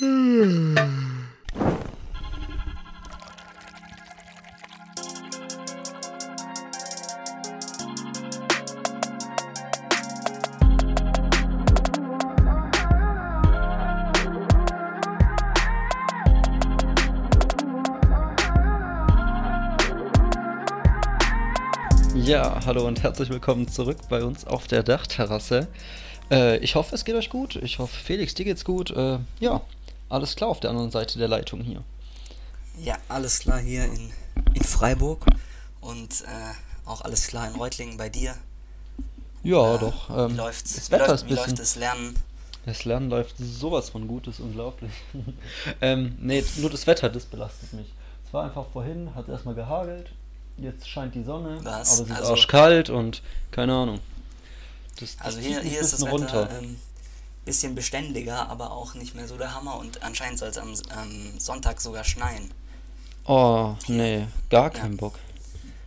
Ja, hallo und herzlich willkommen zurück bei uns auf der Dachterrasse. Äh, ich hoffe, es geht euch gut. Ich hoffe, Felix, dir geht's gut. Äh, ja, alles klar auf der anderen Seite der Leitung hier. Ja, alles klar hier in, in Freiburg und äh, auch alles klar in Reutlingen bei dir. Ja, Äh, doch. wie Ähm, läuft's? das wie Wetter läuft, ist wie läuft das Lernen? Das Lernen läuft sowas von gut, ist unglaublich. ähm, nee, nur das Wetter, das belastet mich. Es war einfach vorhin, hat erstmal gehagelt, jetzt scheint die Sonne, Was? aber es ist Also- arschkalt und keine Ahnung. Das, das Also hier, hier ist das Wetter ähm, bisschen beständiger, aber auch nicht mehr so der Hammer und anscheinend soll es am ähm, Sonntag sogar schneien. Oh, nee, gar keinen Bock.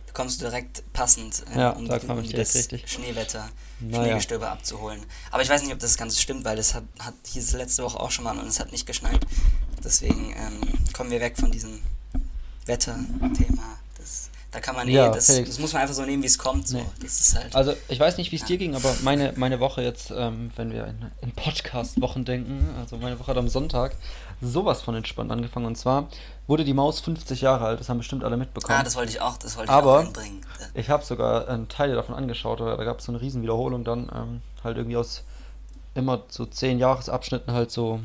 Da kommst du direkt passend, äh, Ja, um, da um ich das richtig. Schneewetter, Naja. Schneegestöber abzuholen. Aber ich weiß nicht, ob das Ganze stimmt, weil das hat, hat hieß letzte Woche auch schon mal und es hat nicht geschneit. Deswegen ähm, kommen wir weg von diesem Wetterthema. Das, da kann man eh, Ja, das, das muss man einfach so nehmen, wie es kommt. So. Nee. Das ist halt. Also, ich weiß nicht, wie es Ja. dir ging, aber meine, meine Woche jetzt, ähm, wenn wir in, in Podcast-Wochen denken, also meine Woche hat am Sonntag sowas von entspannt angefangen. Und zwar wurde die Maus 50 Jahre alt, das haben bestimmt alle mitbekommen. ah, das wollte ich auch, das wollte Aber- ich auch einbringen. Ich habe sogar äh, Teile davon angeschaut, aber da gab es so eine riesen Wiederholung dann ähm, halt irgendwie aus immer so 10 Jahresabschnitten halt so,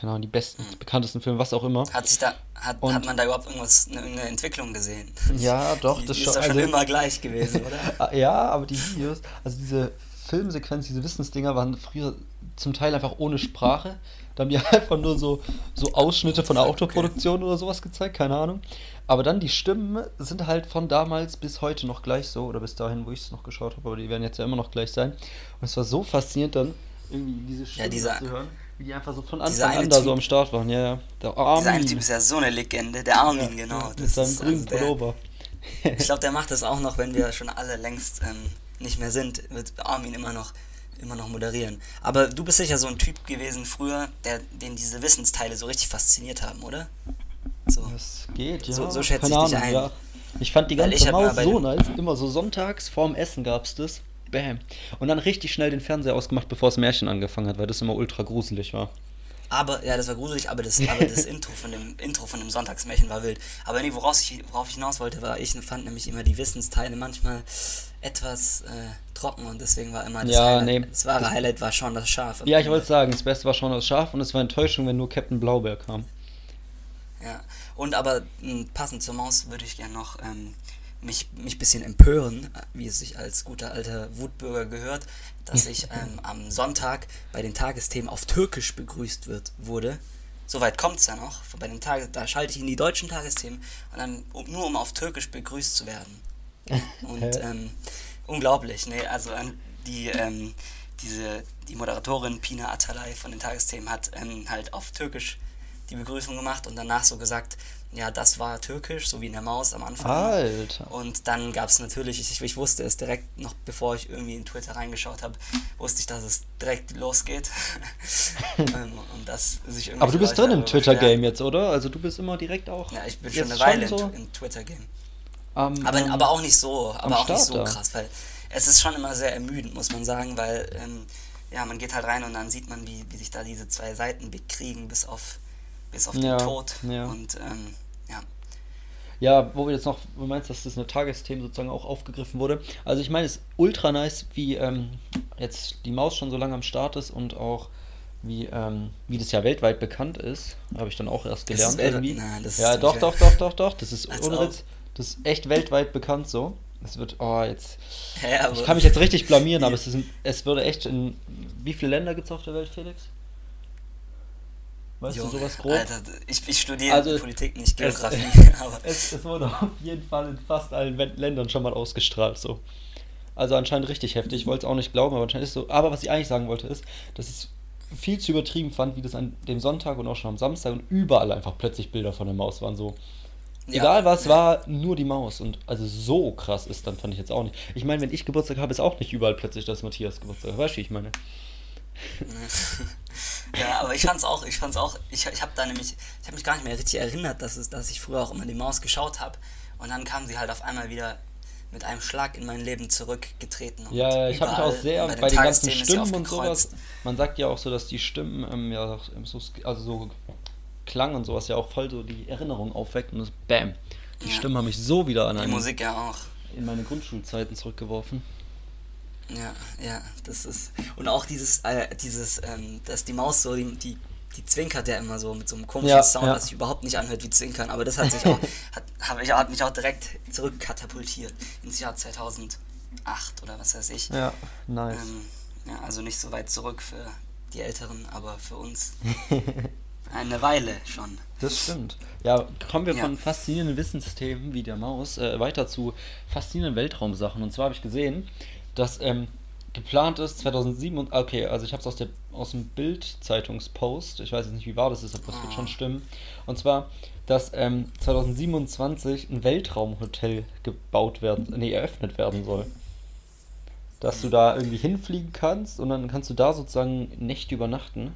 keine Ahnung, die besten, die bekanntesten Filme, was auch immer. Hat sich da, hat, Und- hat man da überhaupt irgendwas, eine, Entwicklung gesehen? Ja, doch, die, das die schon. ist doch schon also- immer gleich gewesen, oder? Ah, Ja, aber die Videos, also diese Filmsequenz, diese Wissensdinger waren früher zum Teil einfach ohne Sprache. Da haben die einfach nur so, so Ausschnitte von der Fuck, okay. Autoproduktion oder sowas gezeigt, keine Ahnung. Aber dann die Stimmen sind halt von damals bis heute noch gleich so, oder bis dahin, wo ich es noch geschaut habe, aber die werden jetzt ja immer noch gleich sein. Und es war so faszinierend dann, irgendwie diese Stimmen dieser- zu hören, wie die einfach so von Anfang an da so am Start waren. Ja, ja. Der Dieser eine Armin. Typ ist ja so eine Legende, der Armin, Ja, genau. Mit Das seinem ist, grünen also Pullover. ich glaube, der macht das auch noch, wenn wir schon alle längst ähm, nicht mehr sind, wird Armin immer noch, immer noch moderieren. Aber du bist sicher so ein Typ gewesen früher, der, den diese Wissensteile so richtig fasziniert haben, oder? So. Das geht, ja. So- so schätze Keine ich dich Ahnung, ein. Ja. Ich fand die ganze Maus so nice. Immer so sonntags vorm Essen gab's das. Bam. Und dann richtig schnell den Fernseher ausgemacht, bevor das Märchen angefangen hat, weil das immer ultra gruselig war. Aber, ja, das war gruselig, aber das, aber das Intro von dem Intro von dem Sonntagsmärchen war wild. Aber nee, woraus ich, worauf ich hinaus wollte, war, ich fand nämlich immer die Wissensteile manchmal etwas äh, trocken und deswegen war immer das Ja, Highlight. nee. Das wahre Highlight war schon das Schaf. Ja, ich wollte sagen, das Beste war schon das Schaf und es war Enttäuschung, wenn nur Captain Blaubeer kam. Ja, und aber mh, passend zur Maus würde ich gerne noch ähm, mich mich bisschen empören, wie es sich als guter alter Wutbürger gehört, dass ich ähm, am Sonntag bei den Tagesthemen auf Türkisch begrüßt wird wurde. Soweit kommt's ja noch. Bei den Tages da schalte ich in die deutschen Tagesthemen und dann um, nur um auf Türkisch begrüßt zu werden. Und ähm, unglaublich, ne? Also die ähm, diese die Moderatorin Pina Atalay von den Tagesthemen hat ähm, halt auf Türkisch die Begrüßung gemacht und danach so gesagt, ja, das war türkisch, so wie in der Maus am Anfang. Alter. Und dann gab es natürlich, ich, ich wusste es direkt, noch bevor ich irgendwie in Twitter reingeschaut habe, wusste ich, dass es direkt losgeht. Ähm, und dass sich Aber du bist drin im Twitter-Game jetzt, oder? Also du bist immer direkt auch. Ja, ich bin schon eine Weile so im, im Twitter-Game. am, Aber, ähm, aber auch nicht so, aber auch nicht Start so da. krass, weil es ist schon immer sehr ermüdend, muss man sagen, weil ähm, ja, man geht halt rein und dann sieht man, wie, wie sich da diese zwei Seiten bekriegen bis auf, bis auf Ja, den Tod. ja. Und ähm, ja, Ja, wo wir jetzt noch, du meinst, dass das eine Tagesthemen sozusagen auch aufgegriffen wurde. Also ich meine, es ist ultra nice, wie ähm, jetzt die Maus schon so lange am Start ist und auch wie, ähm, wie das ja weltweit bekannt ist. Habe ich dann auch erst gelernt irgendwie. Nein, ja, doch, doch, doch, doch, doch. Das ist ohne. Witz. Das ist echt weltweit bekannt so. Es wird, oh, jetzt. Aber- Ich kann mich jetzt richtig blamieren, aber Ja. es, ist, es würde echt in. Wie viele Länder gibt es auf der Welt, Felix? Weißt Junge, du sowas grob? Alter, ich, ich studiere Also, Politik, nicht es- Geografie, aber Es, es wurde auf jeden Fall in fast allen Ländern schon mal ausgestrahlt, so. Also anscheinend richtig heftig, ich wollte es auch nicht glauben, aber anscheinend ist es so. Aber was ich eigentlich sagen wollte ist, dass ich es viel zu übertrieben fand, wie das an dem Sonntag und auch schon am Samstag und überall einfach plötzlich Bilder von der Maus waren, so. Ja, Egal was ja. war, nur die Maus. Und also so krass ist dann fand ich jetzt auch nicht. Ich meine, wenn ich Geburtstag habe, ist auch nicht überall plötzlich das Matthias Geburtstag. Weißt du, wie ich meine? Ja, aber ich fand's auch, ich fand's auch, ich, ich habe da nämlich, ich habe mich gar nicht mehr richtig erinnert, dass, es, dass ich früher auch immer die Maus geschaut habe. Und dann kam sie halt auf einmal wieder mit einem Schlag in mein Leben zurückgetreten. und Ja, ich habe mich auch sehr bei den bei den ganzen Stimmen und sowas. Man sagt ja auch so, dass die Stimmen ähm, ja so, also so Klang und sowas ja auch voll so die Erinnerung aufweckt und das Bam. Die Ja. Stimmen haben mich so wieder an Die Musik ja auch. in meine Grundschulzeiten zurückgeworfen. Ja, ja, das ist. Und auch dieses, äh, dieses, ähm, dass die Maus so, die, die, die zwinkert ja immer so mit so einem komischen Ja, Sound, ja. das sich überhaupt nicht anhört wie Zwinkern. Aber das hat sich auch, hat, hab ich, hat mich auch direkt zurückkatapultiert ins Jahr 2008 oder was weiß ich. Ja, nice. Ähm, ja, also nicht so weit zurück für die Älteren, aber für uns eine Weile schon. Das stimmt. Ja, kommen wir Ja. von faszinierenden Wissensthemen wie der Maus äh, weiter zu faszinierenden Weltraumsachen. Und zwar habe ich gesehen, dass ähm, geplant ist 2007 und okay, also ich habe es aus der aus dem Bild-Zeitungspost. Ich weiß jetzt nicht, wie wahr das ist, aber das wird schon stimmen. Und zwar, dass ähm, 2027 ein Weltraumhotel gebaut werden, nee, eröffnet werden soll. Dass du da irgendwie hinfliegen kannst und dann kannst du da sozusagen Nächte übernachten.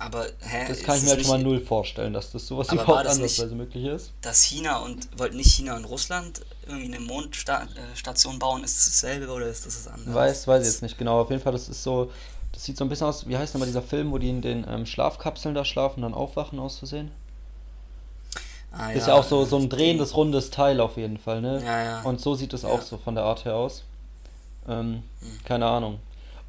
Aber, hä? Das kann ich mir halt schon mal null vorstellen, dass das sowas Aber überhaupt andersweise möglich ist. dass China und wollten nicht China und Russland irgendwie eine Mondstation bauen, ist dasselbe oder ist das das andere? Weiß, weiß ich jetzt nicht genau. Auf jeden Fall, das ist so, das sieht so ein bisschen aus, wie heißt nochmal dieser Film, wo die in den ähm, Schlafkapseln da schlafen und dann aufwachen aus Versehen? Ah, Ist ja auch so, so ein drehendes, rundes Teil auf jeden Fall, ne? Ja, ja. Und so sieht es auch so von der Art her aus. Ähm, keine Ahnung.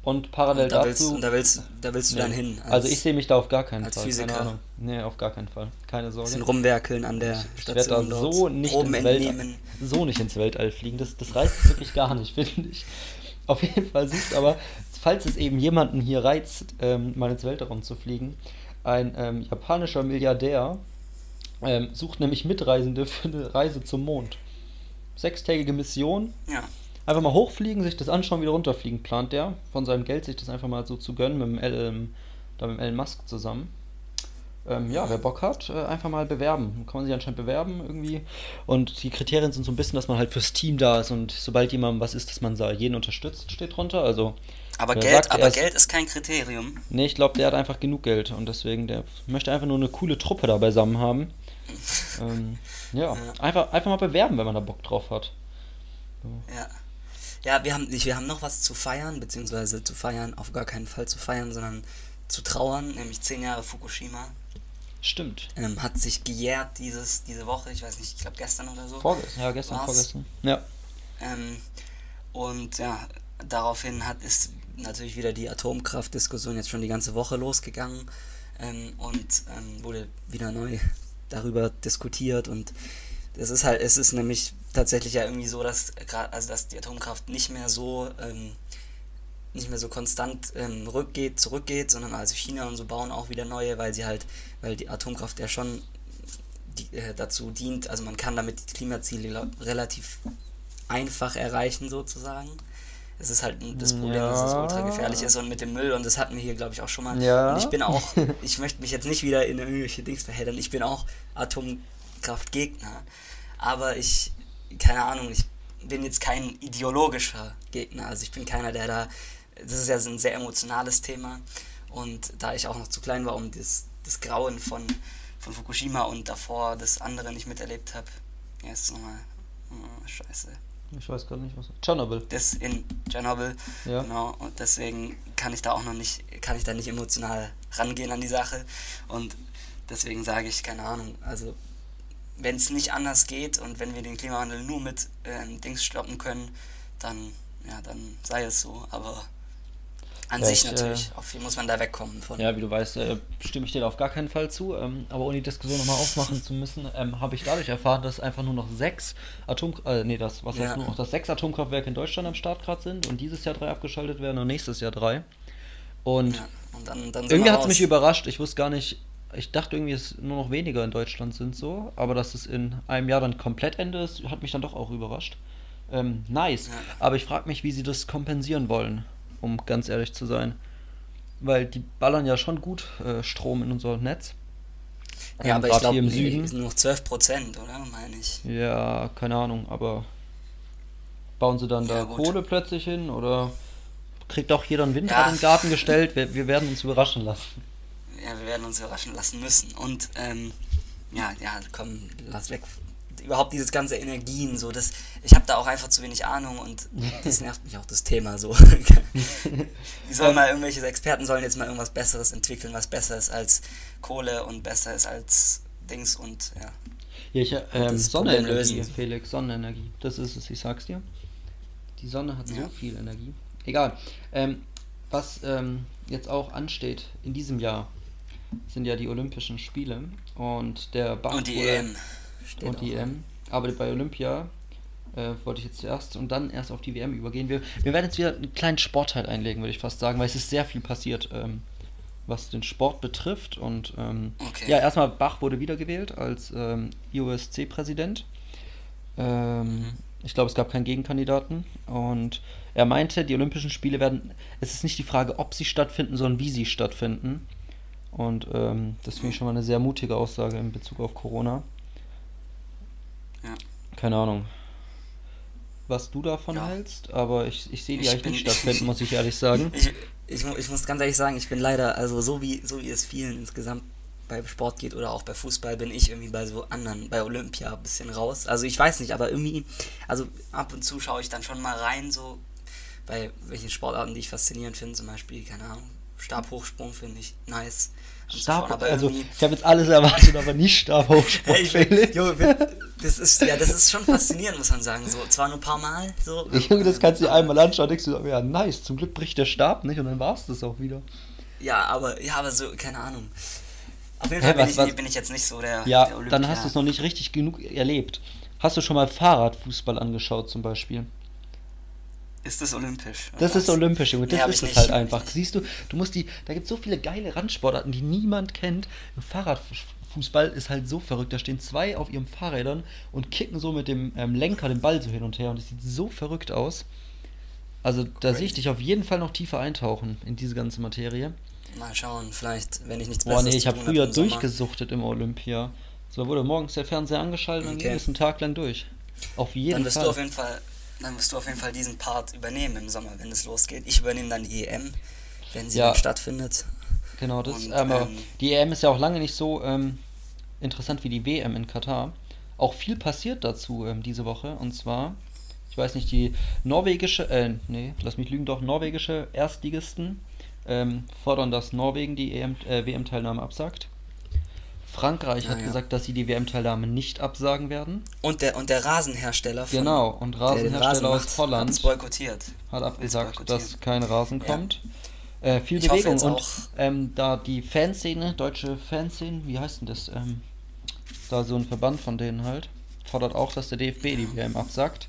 Und parallel Und da willst, dazu. und da willst, da willst du Nee. dann hin. also ich sehe mich da auf gar keinen als Fall. Physiker. Keine Ahnung. Nee, auf gar keinen Fall. Keine Sorge. bisschen rumwerkeln an der Ich werde da Station dort, so nicht, Proben ins Weltall, entnehmen. so nicht ins Weltall fliegen. Das, das reizt wirklich gar nicht, finde ich. Auf jeden Fall sucht aber, falls es eben jemanden hier reizt, ähm, mal ins Weltraum zu fliegen, ein ähm, japanischer Milliardär ähm, sucht nämlich Mitreisende für eine Reise zum Mond. Sechstägige Mission. Ja, Einfach mal hochfliegen, sich das anschauen, wieder runterfliegen, plant der. Von seinem Geld sich das einfach mal so zu gönnen mit dem, El, ähm, da mit dem Elon Musk zusammen. Ähm, ja, wer Bock hat, äh, einfach mal bewerben. Kann man sich anscheinend bewerben irgendwie. Und die Kriterien sind so ein bisschen, dass man halt fürs Team da ist und sobald jemandem was ist, dass man da jeden unterstützt, steht drunter. Also, aber, Geld, sagt, er aber ist- Geld ist kein Kriterium. nee, ich glaube, der hat einfach genug Geld und deswegen, der möchte einfach nur eine coole Truppe da beisammen haben. ähm, ja, Ja. Einfach, einfach mal bewerben, wenn man da Bock drauf hat. Ja. Ja, wir haben, wir haben noch was zu feiern, beziehungsweise zu feiern, auf gar keinen Fall zu feiern, sondern zu trauern, nämlich zehn Jahre Fukushima. Stimmt. Ähm, hat sich gejährt dieses, diese Woche, ich weiß nicht, ich glaube gestern oder so. Vorgestern, ja, gestern, War's? vorgestern. Ja. Ähm, und ja, daraufhin hat ist natürlich wieder die Atomkraftdiskussion jetzt schon die ganze Woche losgegangen ähm, und ähm, wurde wieder neu darüber diskutiert und es ist halt, es ist nämlich tatsächlich ja irgendwie so, dass gerade, also dass die Atomkraft nicht mehr so ähm, nicht mehr so konstant ähm, rückgeht, zurückgeht, sondern also China und so bauen auch wieder neue, weil sie halt, weil die Atomkraft ja schon die, äh, dazu dient, also man kann damit die Klimaziele relativ einfach erreichen sozusagen. Es ist halt das Problem, dass es Ja. ultra gefährlich ist und mit dem Müll und das hatten wir hier glaube ich auch schon mal. Ja. Und ich bin auch, ich möchte mich jetzt nicht wieder in irgendwelche Dings verheddern, ich bin auch Atomkraftgegner, aber ich, keine Ahnung, ich bin jetzt kein ideologischer Gegner, also ich bin keiner, der da, das ist ja so ein sehr emotionales Thema und da ich auch noch zu klein war, um das, das Grauen von, von Fukushima und davor das andere nicht miterlebt habe, ja, ist nochmal, oh, scheiße. Ich weiß gerade nicht, was. Tschernobyl. Das in Tschernobyl, Ja. genau, und deswegen kann ich da auch noch nicht, kann ich da nicht emotional rangehen an die Sache und deswegen sage ich, keine Ahnung, also wenn es nicht anders geht und wenn wir den Klimawandel nur mit ähm, Dings stoppen können, dann, ja, dann sei es so, aber an Ja, sich ich, natürlich, auf viel muss man da wegkommen von. Ja, wie du weißt, äh, stimme ich dir da auf gar keinen Fall zu. Ähm, aber ohne die Diskussion nochmal aufmachen zu müssen, ähm, habe ich dadurch erfahren, dass einfach nur noch sechs Atom, äh, nee, das, was Ja. heißt nur noch, dass sechs Atomkraftwerke in Deutschland am Start gerade sind und dieses Jahr drei abgeschaltet werden und nächstes Jahr drei. Und Ja, und dann, dann irgendwie hat es mich überrascht. Ich wusste gar nicht, ich dachte irgendwie, es nur noch weniger in Deutschland sind so, aber dass es in einem Jahr dann komplett Ende ist, hat mich dann doch auch überrascht. Ähm, nice. Ja. Aber ich frage mich, wie sie das kompensieren wollen, um ganz ehrlich zu sein. Weil die ballern ja schon gut äh, Strom in unser Netz. Ja, Ähm, aber ich glaube, im nee, Süden. sind noch 12 Prozent, oder? Meine ich. Ja, keine Ahnung, aber bauen sie dann Ja, da gut. Kohle plötzlich hin oder kriegt auch jeder einen Windrad Ja. in den Garten gestellt? Wir, wir werden uns überraschen lassen. Ja, wir werden uns überraschen lassen müssen. Und ähm, ja, ja, komm, lass weg. Überhaupt dieses ganze Energien, so das, ich habe da auch einfach zu wenig Ahnung und das nervt mich auch das Thema so. Die sollen mal irgendwelche Experten sollen jetzt mal irgendwas Besseres entwickeln, was besser ist als Kohle und besser ist als Dings und ja. Ja, ich, ähm, Sonnenenergie, Felix, Sonnenenergie. Das ist es, ich sag's dir. Die Sonne hat ja. so viel Energie. Egal. Ähm, was ähm, jetzt auch ansteht in diesem Jahr, sind ja die Olympischen Spiele und der Bach und die EM. und die EM. Aber bei Olympia äh, wollte ich jetzt zuerst und dann erst auf die WM übergehen. Wir, wir werden jetzt wieder einen kleinen Sportteil einlegen, würde ich fast sagen, weil es ist sehr viel passiert, ähm, was den Sport betrifft. Und ähm, okay. ja, erstmal Bach wurde wiedergewählt als ähm, IOSC-Präsident. Ähm, mhm. Ich glaube, es gab keinen Gegenkandidaten. Und er meinte, die Olympischen Spiele werden, es ist nicht die Frage, ob sie stattfinden, sondern wie sie stattfinden. Und ähm, das finde ich schon mal eine sehr mutige Aussage in Bezug auf Corona. Ja. Keine Ahnung, was du davon ja. hältst, aber ich, ich sehe die ich eigentlich nicht stattfinden, muss ich ehrlich sagen. Ich, ich, ich, muss ganz ehrlich sagen, ich bin leider, also so wie, so wie es vielen insgesamt bei Sport geht oder auch bei Fußball, bin ich irgendwie bei so anderen, bei Olympia ein bisschen raus. Also ich weiß nicht, aber irgendwie, also ab und zu schaue ich dann schon mal rein, so bei welchen Sportarten, die ich faszinierend finde, zum Beispiel, keine Ahnung, Stabhochsprung finde ich nice. Stab, aber also ich habe jetzt alles erwartet, aber nicht Stabhochsprung. hey, jo, das ist ja, das ist schon faszinierend, muss man sagen. So zwar nur ein paar Mal, so. Junge, das kannst du dir einmal anschauen, denkst du, ja nice, zum Glück bricht der Stab nicht und dann war es das auch wieder. Ja, aber ja, aber so keine Ahnung. Auf jeden Fall was, bin, ich, bin, ich, jetzt nicht so der. Ja, der dann hast du es noch nicht richtig genug erlebt. Hast du schon mal Fahrradfußball angeschaut zum Beispiel? Ist das olympisch? Das ist olympisch, Junge. Das nee, ist es halt einfach. Siehst du, du musst die, da gibt es so viele geile Randsportarten, die niemand kennt. Fahrradfußball ist halt so verrückt. Da stehen zwei auf ihren Fahrrädern und kicken so mit dem ähm, Lenker den Ball so hin und her. Und das sieht so verrückt aus. Also da sehe ich dich auf jeden Fall noch tiefer eintauchen in diese ganze Materie. Mal schauen, vielleicht, wenn ich nichts Boah, nee, ich habe früher im durchgesuchtet im Olympia. So wurde morgens der Fernseher angeschaltet okay. und dann ging es einen Tag lang durch. Auf jeden dann wirst Fall. Du auf jeden Fall dann wirst du auf jeden Fall diesen Part übernehmen im Sommer, wenn es losgeht. Ich übernehme dann die EM, wenn sie ja. dann stattfindet. Genau, das, Und, ähm, ähm, die EM ist ja auch lange nicht so ähm, interessant wie die WM in Katar. Auch viel passiert dazu ähm, diese Woche. Und zwar, ich weiß nicht, die norwegische, äh, nee, lass mich lügen, doch, norwegische Erstligisten ähm, fordern, dass Norwegen die EM, äh, WM-Teilnahme absagt. Frankreich hat ja. gesagt, dass sie die WM-Teilnahme nicht absagen werden. Und der, und der Rasenhersteller von, Genau, und Rasenhersteller Rasen aus Holland hat boykottiert. Hat abgesagt, dass kein Rasen kommt. Ja. Äh, viel ich Bewegung und ähm, da die Fanszene, deutsche Fanszene, wie heißt denn das? Ähm, da so ein Verband von denen halt, fordert auch, dass der DFB die WM absagt.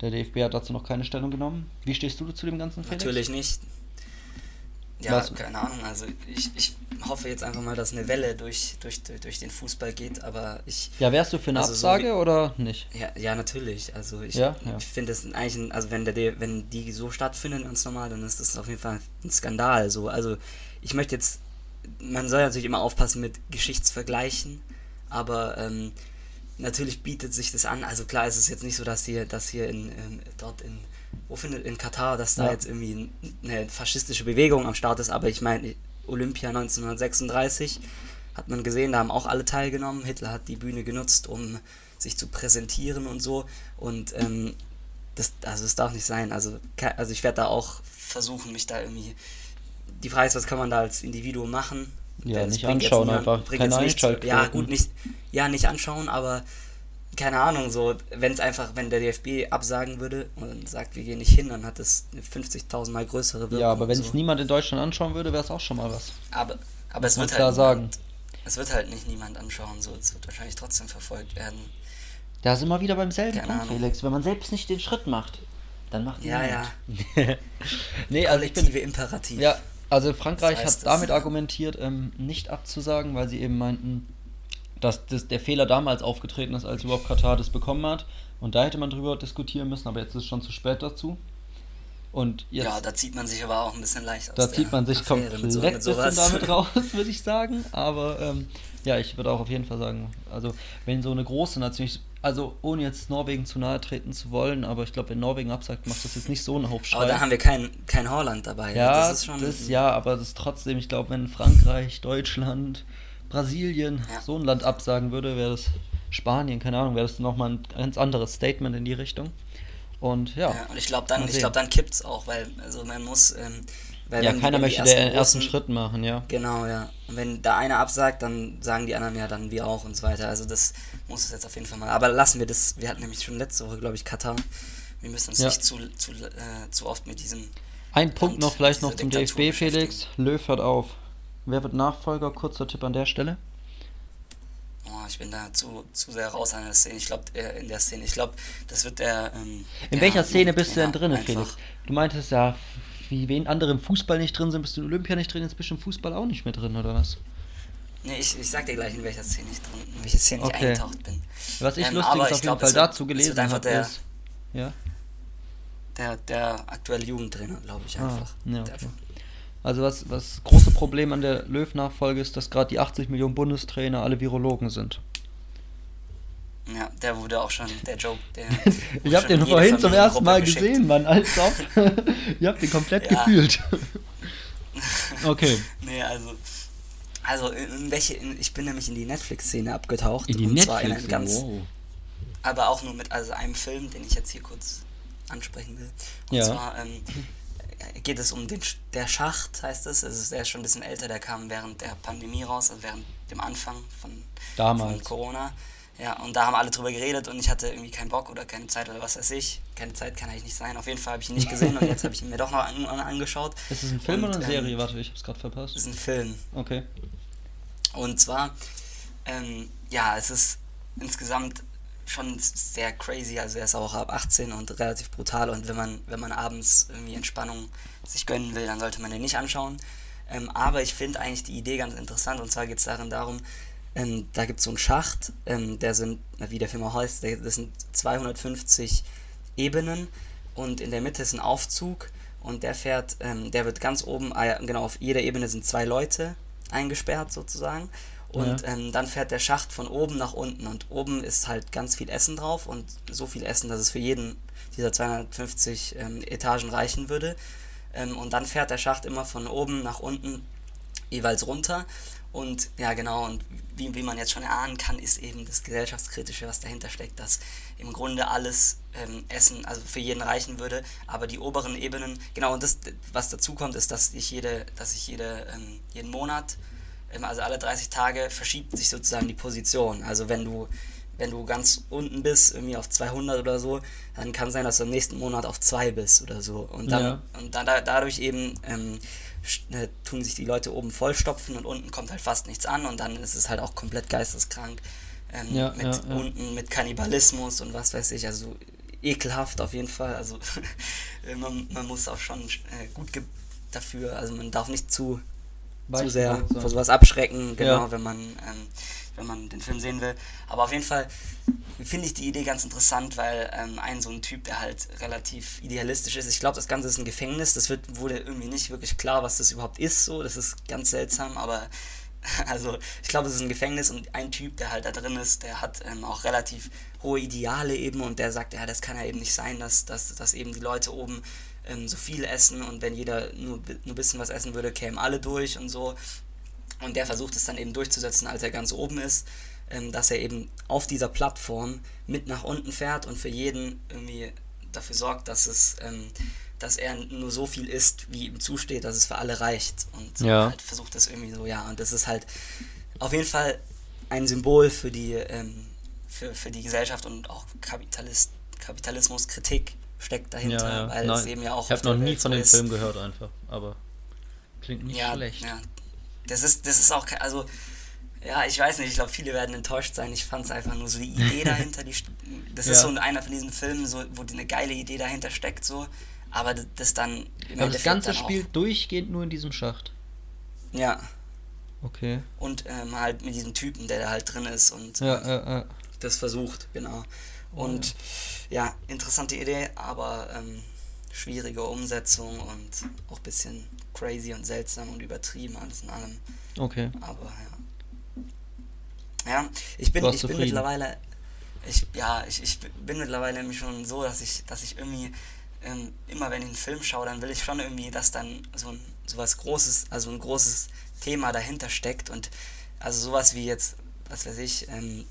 Der DFB hat dazu noch keine Stellung genommen. Wie stehst du zu dem ganzen Felix? Natürlich nicht. Ja, Was? keine Ahnung. Also ich, ich hoffe jetzt einfach mal, dass eine Welle durch, durch, durch den Fußball geht, aber ich. Ja, wärst du für eine also Absage so wie, oder nicht? Ja, ja, natürlich. Also ich, ja, ja. ich finde es eigentlich, ein, also wenn der wenn die so stattfinden ganz normal, dann ist das auf jeden Fall ein Skandal. So. Also ich möchte jetzt, man soll natürlich immer aufpassen mit Geschichtsvergleichen, aber ähm, natürlich bietet sich das an. Also klar ist es jetzt nicht so, dass hier, dass hier in, ähm, dort in wo findet in Katar, dass da ja. jetzt irgendwie eine faschistische Bewegung am Start ist, aber ich meine, Olympia 1936 hat man gesehen, da haben auch alle teilgenommen. Hitler hat die Bühne genutzt, um sich zu präsentieren und so. Und ähm, das, also das darf nicht sein. Also, also ich werde da auch versuchen, mich da irgendwie. Die Frage ist, was kann man da als Individuum machen? Ja, nicht anschauen niemand, einfach. Keine Einschaltquoten. Ja, gut, nicht, ja, nicht anschauen, aber keine Ahnung, so, wenn es einfach, wenn der DFB absagen würde und sagt, wir gehen nicht hin, dann hat das eine 50.000 mal größere Wirkung. Ja, aber wenn es so. niemand in Deutschland anschauen würde, wäre es auch schon mal was. Aber, aber es wird halt sagen. es wird halt nicht niemand anschauen, so, es wird wahrscheinlich trotzdem verfolgt werden. Da sind wir wieder beim selben keine Punkt, Ahnung. Felix. Wenn man selbst nicht den Schritt macht, dann macht Ja, ja. nee, also ich bin, Imperativ. Ja, also Frankreich das heißt hat damit argumentiert, ähm, nicht abzusagen, weil sie eben meinten, dass das, der Fehler damals aufgetreten ist, als überhaupt Katar das bekommen hat. Und da hätte man drüber diskutieren müssen, aber jetzt ist es schon zu spät dazu. Und jetzt, ja, da zieht man sich aber auch ein bisschen leicht aus. Da zieht man sich Affäre komplett so, bisschen damit raus, würde ich sagen. Aber ähm, ja, ich würde auch auf jeden Fall sagen, also wenn so eine große Nation, also ohne jetzt Norwegen zu nahe treten zu wollen, aber ich glaube, wenn Norwegen absagt, macht das jetzt nicht so einen Aufschrei. Aber da haben wir kein, kein Holland dabei. ja, das das, ist schon. ja, aber das ist trotzdem, ich glaube, wenn Frankreich, Deutschland, Brasilien Ja. so ein Land absagen würde, wäre das Spanien, keine Ahnung, wäre das nochmal ein ganz anderes Statement in die Richtung. Und ja, Ja, und ich glaube dann, ich glaube dann kippt's auch, weil also man muss, ähm, weil ja keiner möchte den ersten ersten Schritt machen, ja. Genau, ja. Und wenn da einer absagt, dann sagen die anderen ja dann wir auch und so weiter. Also das muss es jetzt auf jeden Fall mal. Aber lassen wir das. Wir hatten nämlich schon letzte Woche, glaube ich, Katar. Wir müssen uns Ja. nicht zu, zu, äh, zu oft mit diesem. Ein Punkt noch vielleicht noch zum DFB, Felix. Löw hört auf. Wer wird Nachfolger? Kurzer Tipp an der Stelle. Oh, ich bin da zu, zu sehr raus an der Szene. Ich glaube, in der Szene. Ich glaube, das wird der. Ähm, In der welcher Szene bist du denn drin. Felix? Du meintest ja, wie wen andere im Fußball nicht drin sind, bist du in Olympia nicht drin, jetzt bist du im Fußball auch nicht mehr drin, oder was? Nee, ich, ich sag dir gleich, in welcher Szene ich drin, in welche Szene ich Okay. eingetaucht bin. Was ich Ähm, Lustiges aber auf ich jeden glaub, Fall wird- dazu es gelesen habe, der- ist. Ja? Der, der aktuelle Jugendtrainer, glaube ich Ah, einfach. ja, Der okay. einfach- Also was das große Problem an der Löw-Nachfolge ist, dass gerade die 80 Millionen Bundestrainer alle Virologen sind. Ja, der wurde auch schon, der Joke, der. Ich habe den vorhin zum ersten Mal gesehen, Mann, als ob. ich habe den komplett Ja. gefühlt. okay. Nee, also. Also, in, welche. In, ich bin nämlich in die Netflix-Szene abgetaucht. In die und zwar in Netflix, ganz. wow. Aber auch nur mit also einem Film, den ich jetzt hier kurz ansprechen will. Und Ja. zwar ähm, geht es um den der Schacht, heißt es. Also der ist schon ein bisschen älter, der kam während der Pandemie raus, also während dem Anfang von, Damals. von Corona. Ja, und da haben alle drüber geredet und ich hatte irgendwie keinen Bock oder keine Zeit oder was weiß ich. Keine Zeit kann eigentlich nicht sein. Auf jeden Fall habe ich ihn nicht gesehen und jetzt habe ich ihn mir doch noch an, an, angeschaut. Ist es ein Film Und, oder eine ähm, Serie? Warte, ich hab's gerade verpasst. Das ist ein Film. Okay. Und zwar, ähm, ja, es ist insgesamt schon sehr crazy, also er ist auch ab 18 und relativ brutal. Und wenn man, wenn man abends irgendwie Entspannung sich gönnen will, dann sollte man den nicht anschauen. Ähm, aber ich finde eigentlich die Idee ganz interessant. Und zwar geht es darin darum, ähm, da gibt es so einen Schacht, ähm, der sind, wie der Film auch heißt, das sind 250 Ebenen. Und in der Mitte ist ein Aufzug. Und der fährt, ähm, der wird ganz oben, ah genau, auf jeder Ebene sind zwei Leute eingesperrt sozusagen. Und Ja. ähm, dann fährt der Schacht von oben nach unten und oben ist halt ganz viel Essen drauf und so viel Essen, dass es für jeden dieser 250 ähm, Etagen reichen würde. Ähm, und dann fährt der Schacht immer von oben nach unten jeweils runter. Und ja, genau, und wie, wie man jetzt schon erahnen kann, ist eben das Gesellschaftskritische, was dahinter steckt, dass im Grunde alles ähm, Essen, also für jeden reichen würde, aber die oberen Ebenen, genau, und das, was dazu kommt, ist, dass ich jede, dass ich jede, ähm, jeden Monat, also alle 30 Tage, verschiebt sich sozusagen die Position. Also wenn du wenn du ganz unten bist, irgendwie auf 200 oder so, dann kann sein, dass du im nächsten Monat auf 2 bist oder so. Und dann, Ja. und dann da, dadurch eben ähm, äh, tun sich die Leute oben vollstopfen und unten kommt halt fast nichts an und dann ist es halt auch komplett geisteskrank. Ähm, Ja, mit ja, unten mit Kannibalismus und was weiß ich, also ekelhaft auf jeden Fall. Also man, man muss auch schon äh, gut dafür, also man darf nicht zu zu sehr sein. vor sowas abschrecken, genau, Ja. wenn man ähm, wenn man den Film sehen will. Aber auf jeden Fall finde ich die Idee ganz interessant, weil ähm, ein so ein Typ, der halt relativ idealistisch ist. Ich glaube, das Ganze ist ein Gefängnis. Das wird wurde irgendwie nicht wirklich klar, was das überhaupt ist. So, das ist ganz seltsam. Aber also ich glaube, es ist ein Gefängnis und ein Typ, der halt da drin ist, der hat ähm, auch relativ hohe Ideale eben und der sagt, ja, das kann ja eben nicht sein, dass, dass, dass eben die Leute oben ähm, so viel essen und wenn jeder nur, nur ein bisschen was essen würde, kämen alle durch und so. Und der versucht es dann eben durchzusetzen, als er ganz oben ist, ähm, dass er eben auf dieser Plattform mit nach unten fährt und für jeden irgendwie dafür sorgt, dass es, ähm, dass er nur so viel isst, wie ihm zusteht, dass es für alle reicht. Und Ja. halt versucht das irgendwie so, ja. Und das ist halt auf jeden Fall ein Symbol für die, ähm, für, für die Gesellschaft und auch Kapitalist, Kapitalismuskritik steckt dahinter, Ja, ja. weil Nein, es eben ja auch ich habe noch nie Welt von dem ist. Film gehört einfach, aber klingt nicht ja, schlecht. Ja. Das ist, das ist auch, also, ja, ich weiß nicht, ich glaube, viele werden enttäuscht sein. Ich fand es einfach nur so die Idee dahinter, die, das ist Ja. so einer von diesen Filmen, so, wo die eine geile Idee dahinter steckt, so, aber das, dann Aber das Ganze dann spielt durchgehend nur in diesem Schacht. Ja, Okay. und ähm, halt mit diesem Typen, der da halt drin ist und Ja, ja, ja. das versucht, genau. Und ja, interessante Idee, aber ähm, schwierige Umsetzung und auch ein bisschen crazy und seltsam und übertrieben alles in allem. Okay. Aber ja. Ja, ich bin, ich bin mittlerweile. ich, ja, ich, ich bin mittlerweile nämlich schon so, dass ich, dass ich irgendwie ähm, immer wenn ich einen Film schaue, dann will ich schon irgendwie, dass dann so ein sowas Großes, also ein großes Thema dahinter steckt und also sowas wie jetzt, was weiß ich, ähm,